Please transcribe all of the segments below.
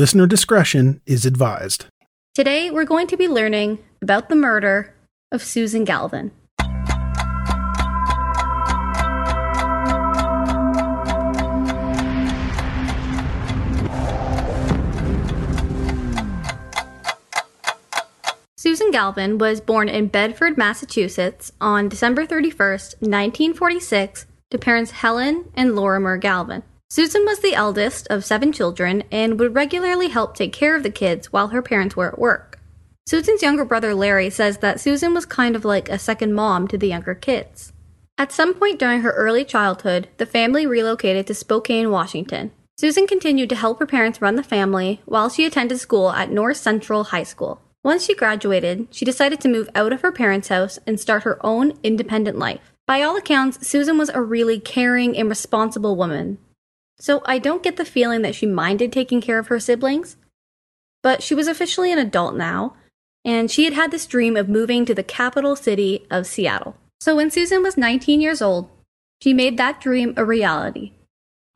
Listener discretion is advised. Today, we're going to be learning about the murder of Susan Galvin. Susan Galvin was born in Bedford, Massachusetts on December 31st, 1946, to parents Helen and Lorimer Galvin. Susan was the eldest of seven children and would regularly help take care of the kids while her parents were at work. Susan's younger brother Larry says that Susan was kind of like a second mom to the younger kids. At some point during her early childhood, the family relocated to Spokane, Washington. Susan continued to help her parents run the family while she attended school at North Central High School. Once she graduated, she decided to move out of her parents' house and start her own independent life. By all accounts, Susan was a really caring and responsible woman so I don't get the feeling that she minded taking care of her siblings. But she was officially an adult now, and she had had this dream of moving to the capital city of Seattle. So when Susan was 19 years old, she made that dream a reality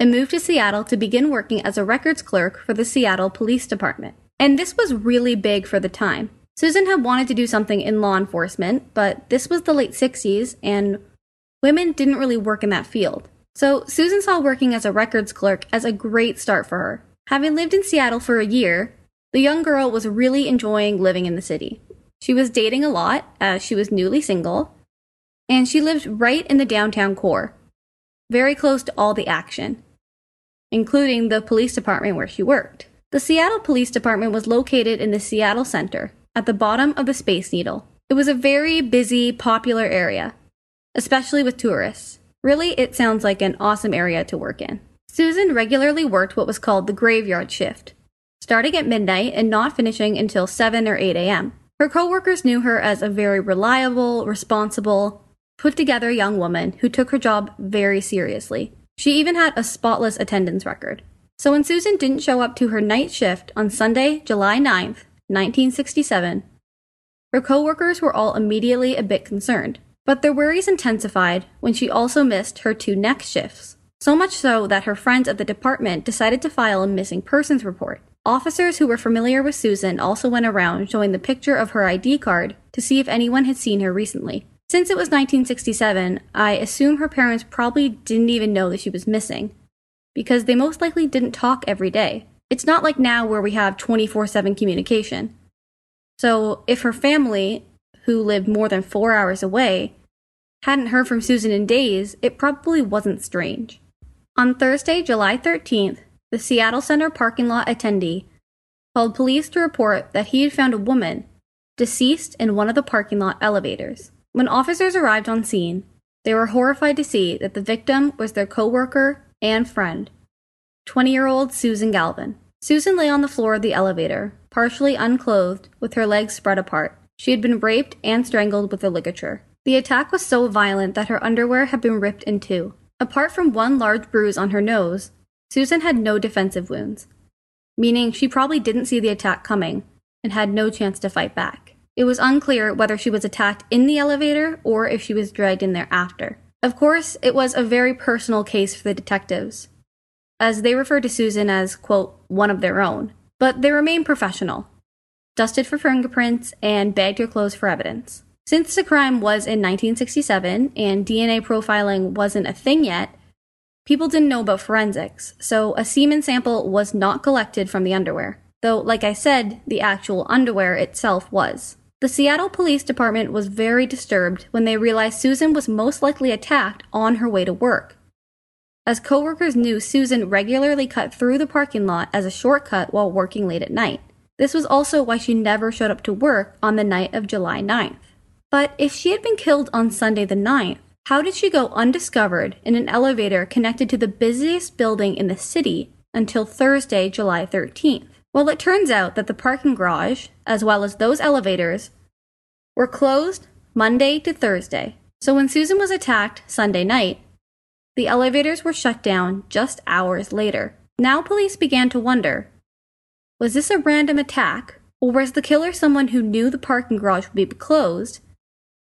and moved to Seattle to begin working as a records clerk for the Seattle Police Department. And this was really big for the time. Susan had wanted to do something in law enforcement, but this was the late 60s and women didn't really work in that field. So, Susan saw working as a records clerk as a great start for her. Having lived in Seattle for a year, the young girl was really enjoying living in the city. She was dating a lot as she was newly single, and she lived right in the downtown core, very close to all the action, including the police department where she worked. The Seattle Police Department was located in the Seattle Center, at the bottom of the Space Needle. It was a very busy, popular area, especially with tourists. Really, it sounds like an awesome area to work in. Susan regularly worked what was called the graveyard shift, starting at midnight and not finishing until 7 or 8 a.m. Her coworkers knew her as a very reliable, responsible, put together young woman who took her job very seriously. She even had a spotless attendance record. So when Susan didn't show up to her night shift on Sunday, July 9th, 1967, her coworkers were all immediately a bit concerned. But their worries intensified when she also missed her two next shifts. So much so that her friends at the department decided to file a missing persons report. Officers who were familiar with Susan also went around showing the picture of her ID card to see if anyone had seen her recently. Since it was 1967, I assume her parents probably didn't even know that she was missing, because they most likely didn't talk every day. It's not like now where we have 24 7 communication. So, if her family who lived more than four hours away, hadn't heard from Susan in days, it probably wasn't strange. On Thursday, July 13th, the Seattle Center parking lot attendee called police to report that he had found a woman deceased in one of the parking lot elevators. When officers arrived on scene, they were horrified to see that the victim was their coworker and friend, 20 year old Susan Galvin. Susan lay on the floor of the elevator, partially unclothed, with her legs spread apart. She had been raped and strangled with a ligature. The attack was so violent that her underwear had been ripped in two. Apart from one large bruise on her nose, Susan had no defensive wounds, meaning she probably didn't see the attack coming and had no chance to fight back. It was unclear whether she was attacked in the elevator or if she was dragged in there after. Of course, it was a very personal case for the detectives, as they referred to Susan as, quote, one of their own, but they remained professional dusted for fingerprints, and bagged her clothes for evidence. Since the crime was in 1967 and DNA profiling wasn't a thing yet, people didn't know about forensics, so a semen sample was not collected from the underwear. Though, like I said, the actual underwear itself was. The Seattle Police Department was very disturbed when they realized Susan was most likely attacked on her way to work. As coworkers knew Susan regularly cut through the parking lot as a shortcut while working late at night. This was also why she never showed up to work on the night of July 9th. But if she had been killed on Sunday the 9th, how did she go undiscovered in an elevator connected to the busiest building in the city until Thursday, July 13th? Well, it turns out that the parking garage, as well as those elevators, were closed Monday to Thursday. So when Susan was attacked Sunday night, the elevators were shut down just hours later. Now police began to wonder was this a random attack, or was the killer someone who knew the parking garage would be closed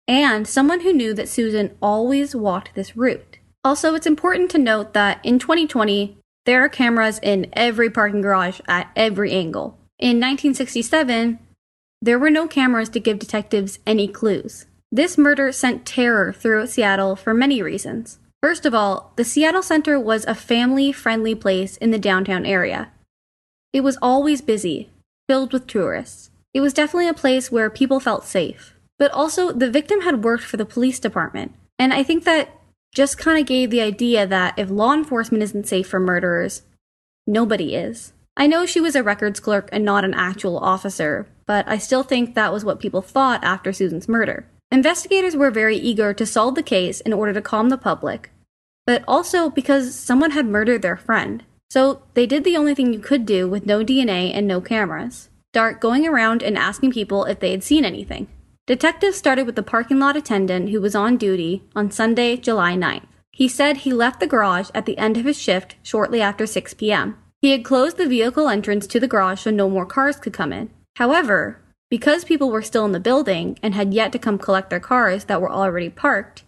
and someone who knew that Susan always walked this route. Also, it's important to note that in 2020, there are cameras in every parking garage at every angle. In 1967, there were no cameras to give detectives any clues. This murder sent terror throughout Seattle for many reasons. First of all, the Seattle Center was a family friendly place in the downtown area. It was always busy, filled with tourists. It was definitely a place where people felt safe. But also, the victim had worked for the police department. And I think that just kind of gave the idea that if law enforcement isn't safe for murderers, nobody is. I know she was a records clerk and not an actual officer, but I still think that was what people thought after Susan's murder. Investigators were very eager to solve the case in order to calm the public, but also because someone had murdered their friend. So they did the only thing you could do with no DNA and no cameras start going around and asking people if they had seen anything. Detectives started with the parking lot attendant who was on duty on Sunday, July 9th. He said he left the garage at the end of his shift shortly after 6 p.m. He had closed the vehicle entrance to the garage so no more cars could come in. However, because people were still in the building and had yet to come collect their cars that were already parked,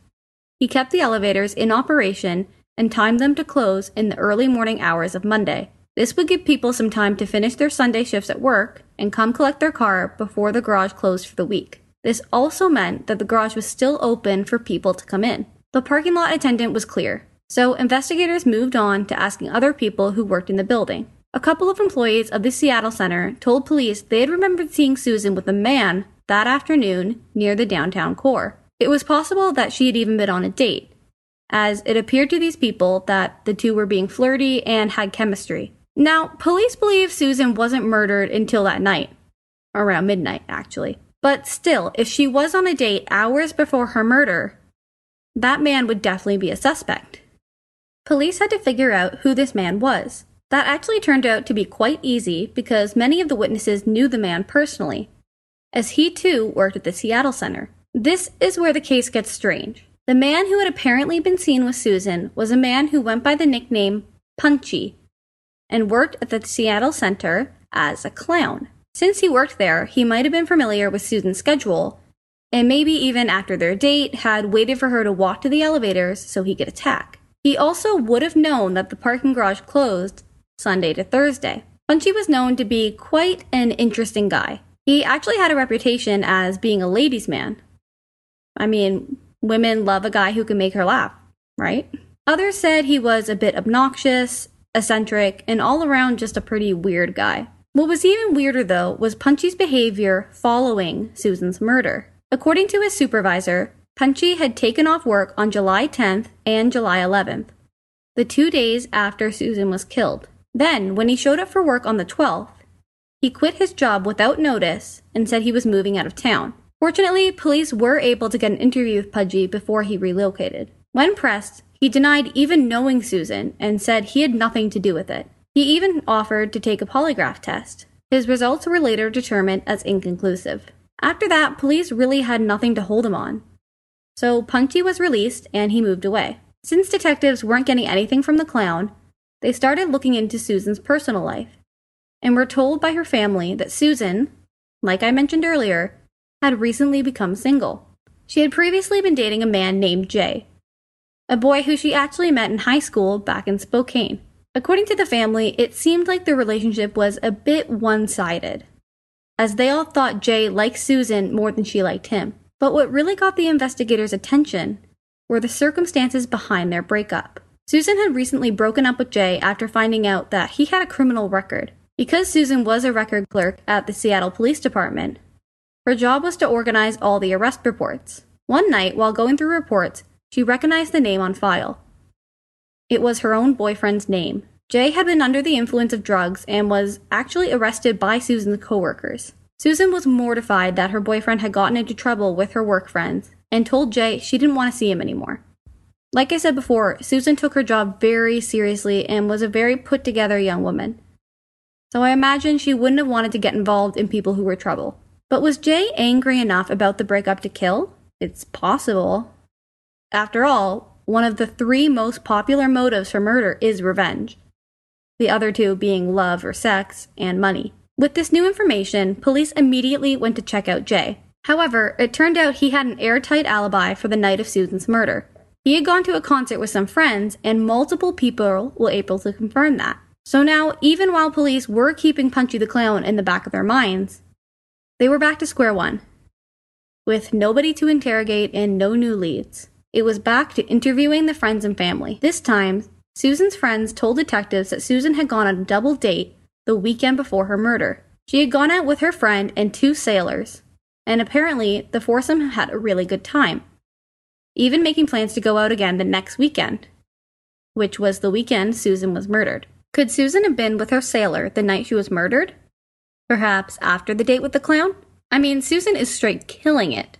he kept the elevators in operation and timed them to close in the early morning hours of Monday. This would give people some time to finish their Sunday shifts at work and come collect their car before the garage closed for the week. This also meant that the garage was still open for people to come in. The parking lot attendant was clear, so investigators moved on to asking other people who worked in the building. A couple of employees of the Seattle Center told police they had remembered seeing Susan with a man that afternoon near the downtown core. It was possible that she had even been on a date, as it appeared to these people that the two were being flirty and had chemistry. Now, police believe Susan wasn't murdered until that night, around midnight, actually. But still, if she was on a date hours before her murder, that man would definitely be a suspect. Police had to figure out who this man was. That actually turned out to be quite easy because many of the witnesses knew the man personally, as he too worked at the Seattle Center. This is where the case gets strange. The man who had apparently been seen with Susan was a man who went by the nickname Punchy and worked at the Seattle Center as a clown. Since he worked there, he might have been familiar with Susan's schedule, and maybe even after their date had waited for her to walk to the elevators so he could attack. He also would have known that the parking garage closed Sunday to Thursday. Punchy was known to be quite an interesting guy. He actually had a reputation as being a ladies' man. I mean, women love a guy who can make her laugh, right? Others said he was a bit obnoxious, eccentric, and all around just a pretty weird guy. What was even weirder, though, was Punchy's behavior following Susan's murder. According to his supervisor, Punchy had taken off work on July 10th and July 11th, the two days after Susan was killed. Then, when he showed up for work on the 12th, he quit his job without notice and said he was moving out of town. Fortunately, police were able to get an interview with Punchy before he relocated. When pressed, he denied even knowing Susan and said he had nothing to do with it. He even offered to take a polygraph test. His results were later determined as inconclusive. After that, police really had nothing to hold him on. So Punchy was released and he moved away. Since detectives weren't getting anything from the clown, they started looking into Susan's personal life and were told by her family that Susan, like I mentioned earlier, had recently become single. She had previously been dating a man named Jay, a boy who she actually met in high school back in Spokane. According to the family, it seemed like the relationship was a bit one sided, as they all thought Jay liked Susan more than she liked him. But what really got the investigators' attention were the circumstances behind their breakup. Susan had recently broken up with Jay after finding out that he had a criminal record. Because Susan was a record clerk at the Seattle Police Department, her job was to organize all the arrest reports. One night, while going through reports, she recognized the name on file. It was her own boyfriend's name. Jay had been under the influence of drugs and was actually arrested by Susan's coworkers. Susan was mortified that her boyfriend had gotten into trouble with her work friends and told Jay she didn't want to see him anymore. Like I said before, Susan took her job very seriously and was a very put together young woman. So I imagine she wouldn't have wanted to get involved in people who were trouble. But was Jay angry enough about the breakup to kill? It's possible. After all, one of the three most popular motives for murder is revenge, the other two being love or sex and money. With this new information, police immediately went to check out Jay. However, it turned out he had an airtight alibi for the night of Susan's murder. He had gone to a concert with some friends, and multiple people were able to confirm that. So now, even while police were keeping Punchy the Clown in the back of their minds, they were back to square one. With nobody to interrogate and no new leads, it was back to interviewing the friends and family. This time, Susan's friends told detectives that Susan had gone on a double date the weekend before her murder. She had gone out with her friend and two sailors, and apparently the foursome had a really good time, even making plans to go out again the next weekend, which was the weekend Susan was murdered. Could Susan have been with her sailor the night she was murdered? Perhaps after the date with the clown? I mean, Susan is straight killing it.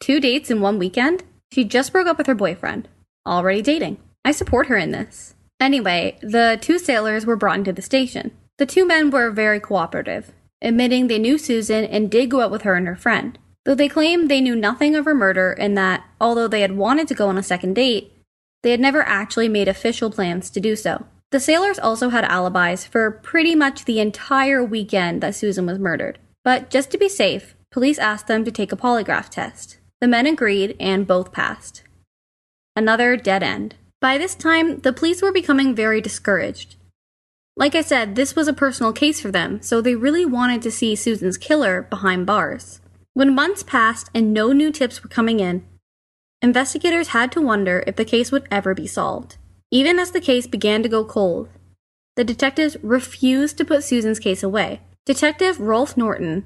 Two dates in one weekend? She just broke up with her boyfriend. Already dating. I support her in this. Anyway, the two sailors were brought into the station. The two men were very cooperative, admitting they knew Susan and did go out with her and her friend. Though they claimed they knew nothing of her murder and that, although they had wanted to go on a second date, they had never actually made official plans to do so. The sailors also had alibis for pretty much the entire weekend that Susan was murdered. But just to be safe, police asked them to take a polygraph test. The men agreed and both passed. Another dead end. By this time, the police were becoming very discouraged. Like I said, this was a personal case for them, so they really wanted to see Susan's killer behind bars. When months passed and no new tips were coming in, investigators had to wonder if the case would ever be solved. Even as the case began to go cold, the detectives refused to put Susan's case away. Detective Rolf Norton,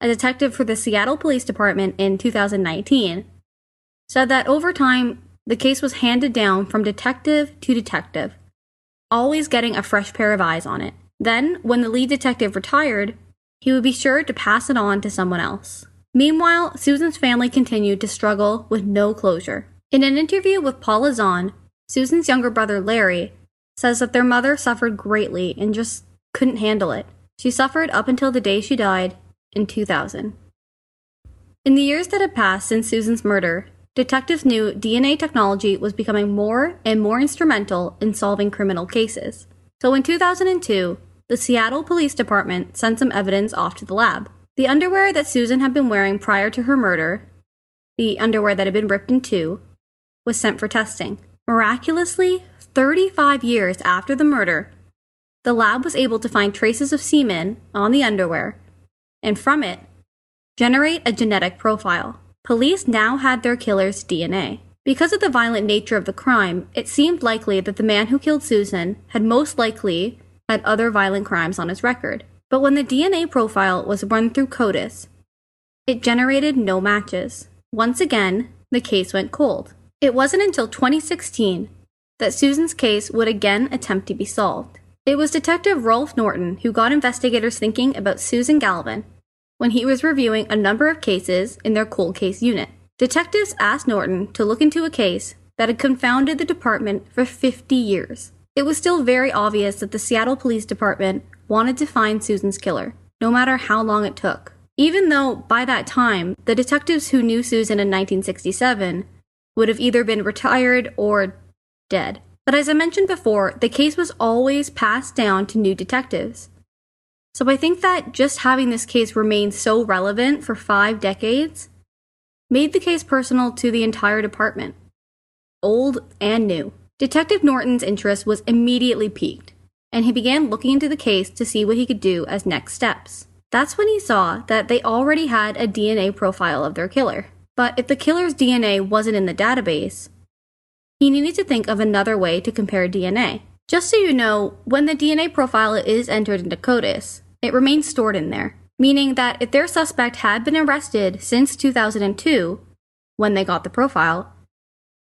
a detective for the Seattle Police Department in 2019, said that over time, the case was handed down from detective to detective, always getting a fresh pair of eyes on it. Then, when the lead detective retired, he would be sure to pass it on to someone else. Meanwhile, Susan's family continued to struggle with no closure. In an interview with Paula Zahn, Susan's younger brother Larry says that their mother suffered greatly and just couldn't handle it. She suffered up until the day she died in 2000. In the years that had passed since Susan's murder, detectives knew DNA technology was becoming more and more instrumental in solving criminal cases. So in 2002, the Seattle Police Department sent some evidence off to the lab. The underwear that Susan had been wearing prior to her murder, the underwear that had been ripped in two, was sent for testing. Miraculously, 35 years after the murder, the lab was able to find traces of semen on the underwear and from it, generate a genetic profile. Police now had their killer's DNA. Because of the violent nature of the crime, it seemed likely that the man who killed Susan had most likely had other violent crimes on his record. But when the DNA profile was run through CODIS, it generated no matches. Once again, the case went cold. It wasn't until 2016 that Susan's case would again attempt to be solved. It was Detective Rolf Norton who got investigators thinking about Susan Galvin when he was reviewing a number of cases in their cold case unit. Detectives asked Norton to look into a case that had confounded the department for 50 years. It was still very obvious that the Seattle Police Department wanted to find Susan's killer, no matter how long it took. Even though, by that time, the detectives who knew Susan in 1967 would have either been retired or dead. But as I mentioned before, the case was always passed down to new detectives. So I think that just having this case remain so relevant for five decades made the case personal to the entire department, old and new. Detective Norton's interest was immediately piqued, and he began looking into the case to see what he could do as next steps. That's when he saw that they already had a DNA profile of their killer. But if the killer's DNA wasn't in the database, he needed to think of another way to compare DNA. Just so you know, when the DNA profile is entered into CODIS, it remains stored in there, meaning that if their suspect had been arrested since 2002, when they got the profile,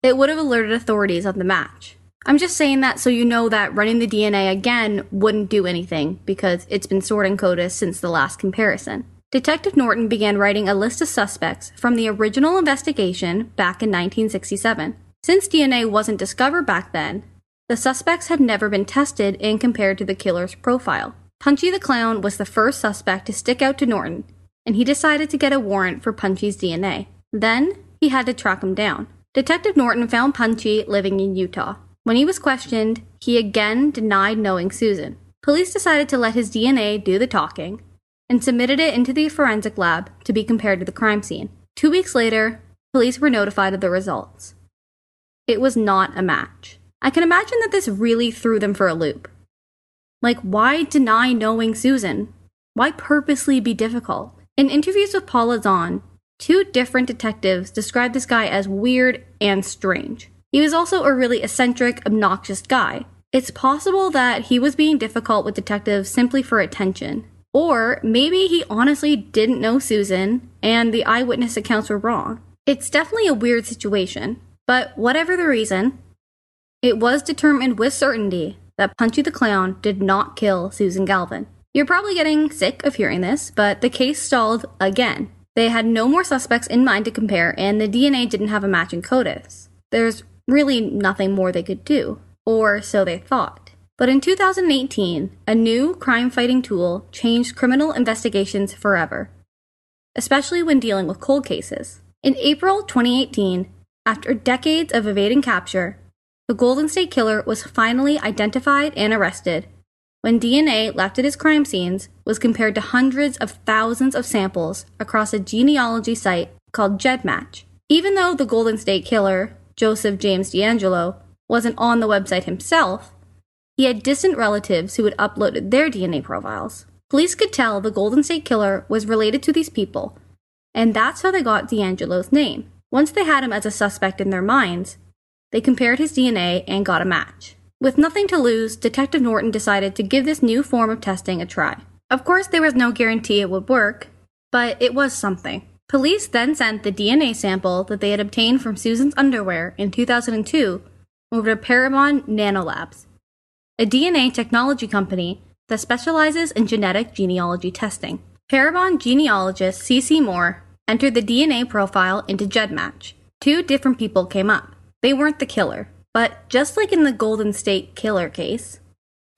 it would have alerted authorities of the match. I'm just saying that so you know that running the DNA again wouldn't do anything because it's been stored in CODIS since the last comparison. Detective Norton began writing a list of suspects from the original investigation back in 1967. Since DNA wasn't discovered back then, the suspects had never been tested and compared to the killer's profile. Punchy the Clown was the first suspect to stick out to Norton, and he decided to get a warrant for Punchy's DNA. Then, he had to track him down. Detective Norton found Punchy living in Utah. When he was questioned, he again denied knowing Susan. Police decided to let his DNA do the talking and submitted it into the forensic lab to be compared to the crime scene. Two weeks later, police were notified of the results. It was not a match. I can imagine that this really threw them for a loop. Like, why deny knowing Susan? Why purposely be difficult? In interviews with Paula Zahn, two different detectives described this guy as weird and strange. He was also a really eccentric, obnoxious guy. It's possible that he was being difficult with detectives simply for attention. Or maybe he honestly didn't know Susan and the eyewitness accounts were wrong. It's definitely a weird situation, but whatever the reason, it was determined with certainty that Punchy the Clown did not kill Susan Galvin. You're probably getting sick of hearing this, but the case stalled again. They had no more suspects in mind to compare, and the DNA didn't have a match in CODIS. There's really nothing more they could do, or so they thought. But in 2018, a new crime fighting tool changed criminal investigations forever, especially when dealing with cold cases. In April 2018, after decades of evading capture, the Golden State Killer was finally identified and arrested when DNA left at his crime scenes was compared to hundreds of thousands of samples across a genealogy site called GEDmatch. Even though the Golden State Killer Joseph James DeAngelo, wasn't on the website himself, he had distant relatives who had uploaded their DNA profiles. Police could tell the Golden State Killer was related to these people, and that's how they got DeAngelo's name. Once they had him as a suspect in their minds, they compared his DNA and got a match. With nothing to lose, Detective Norton decided to give this new form of testing a try. Of course, there was no guarantee it would work, but it was something. Police then sent the DNA sample that they had obtained from Susan's underwear in 2002 over to Parabon Nanolabs, a DNA technology company that specializes in genetic genealogy testing. Parabon genealogist CeCe Moore entered the DNA profile into GEDmatch. Two different people came up. They weren't the killer, but just like in the Golden State Killer case,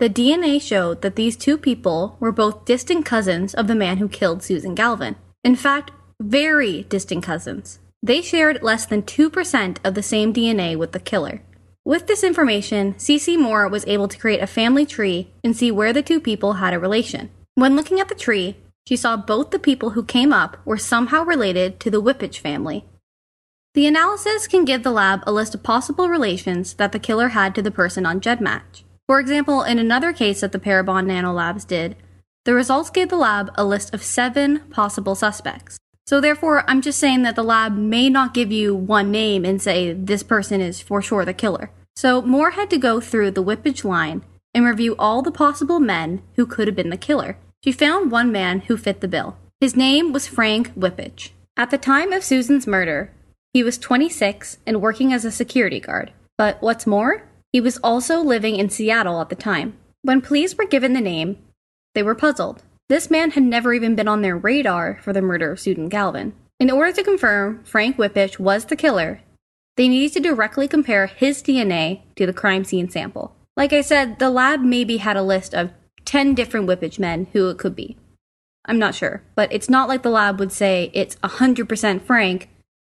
the DNA showed that these two people were both distant cousins of the man who killed Susan Galvin. In fact, very distant cousins. They shared less than 2% of the same DNA with the killer. With this information, CeCe Moore was able to create a family tree and see where the two people had a relation. When looking at the tree, she saw both the people who came up were somehow related to the Wypych family. The analysis can give the lab a list of possible relations that the killer had to the person on GEDmatch. For example, in another case that the Parabon Nanolabs did, the results gave the lab a list of seven possible suspects. So therefore, I'm just saying that the lab may not give you one name and say this person is for sure the killer. So Moore had to go through the Wypych line and review all the possible men who could have been the killer. She found one man who fit the bill. His name was Frank Wypych. At the time of Susan's murder, he was 26 and working as a security guard. But what's more, he was also living in Seattle at the time. When police were given the name, they were puzzled. This man had never even been on their radar for the murder of Susan Galvin. In order to confirm Frank Wypych was the killer, they needed to directly compare his DNA to the crime scene sample. Like I said, the lab maybe had a list of 10 different Wypych men who it could be. I'm not sure, but it's not like the lab would say it's 100% Frank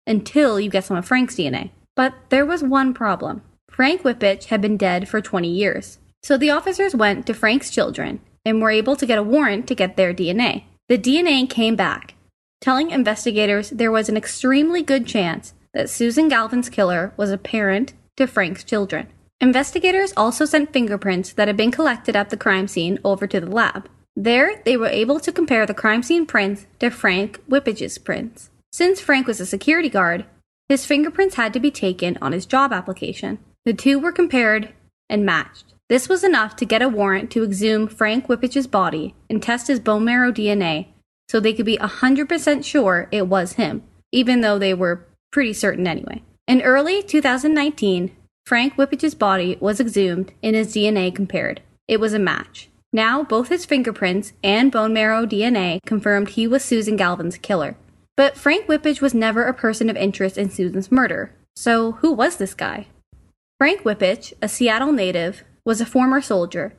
until you get some of Frank's DNA. But there was one problem. Frank Wypych had been dead for 20 years. So the officers went to Frank's children and were able to get a warrant to get their DNA. The DNA came back, telling investigators there was an extremely good chance that Susan Galvin's killer was a parent to Frank's children. Investigators also sent fingerprints that had been collected at the crime scene over to the lab. There, they were able to compare the crime scene prints to Frank Wypych's prints. Since Frank was a security guard, his fingerprints had to be taken on his job application. The two were compared and matched. This was enough to get a warrant to exhume Frank Wypych's body and test his bone marrow DNA so they could be 100% sure it was him, even though they were pretty certain anyway. In early 2019, Frank Wypych's body was exhumed and his DNA compared. It was a match. Now, both his fingerprints and bone marrow DNA confirmed he was Susan Galvin's killer. But Frank Wypych was never a person of interest in Susan's murder. So, who was this guy? Frank Wypych, a Seattle native, was a former soldier,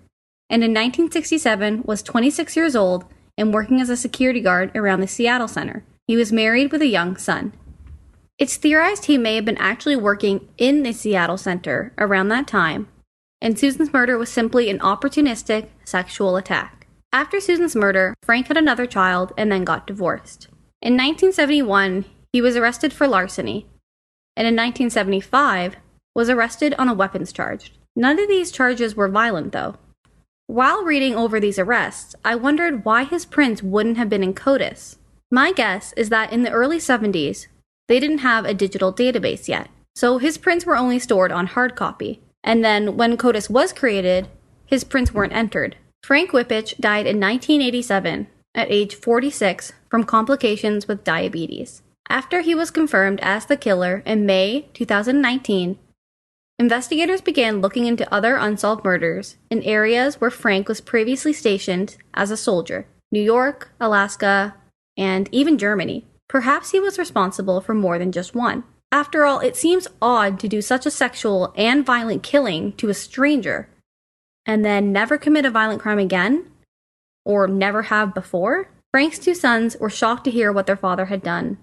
and in 1967 was 26 years old and working as a security guard around the Seattle Center. He was married with a young son. It's theorized he may have been actually working in the Seattle Center around that time, and Susan's murder was simply an opportunistic sexual attack. After Susan's murder, Frank had another child and then got divorced. In 1971, he was arrested for larceny, and in 1975 was arrested on a weapons charge. None of these charges were violent, though. While reading over these arrests, I wondered why his prints wouldn't have been in CODIS. My guess is that in the early 70s, they didn't have a digital database yet, so his prints were only stored on hard copy. And then when CODIS was created, his prints weren't entered. Frank Wypych died in 1987 at age 46 from complications with diabetes. After he was confirmed as the killer in May 2019, investigators began looking into other unsolved murders in areas where Frank was previously stationed as a soldier New York, Alaska, and even Germany. Perhaps he was responsible for more than just one. After all, it seems odd to do such a sexual and violent killing to a stranger and then never commit a violent crime again or never have before. Frank's two sons were shocked to hear what their father had done,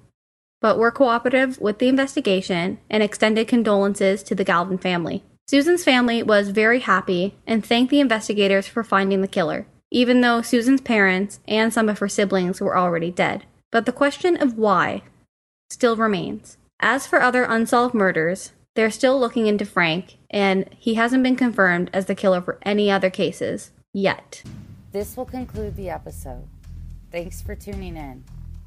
but were cooperative with the investigation and extended condolences to the Galvin family. Susan's family was very happy and thanked the investigators for finding the killer, even though Susan's parents and some of her siblings were already dead. But the question of why still remains. As for other unsolved murders, they're still looking into Frank, and he hasn't been confirmed as the killer for any other cases yet. This will conclude the episode. Thanks for tuning in.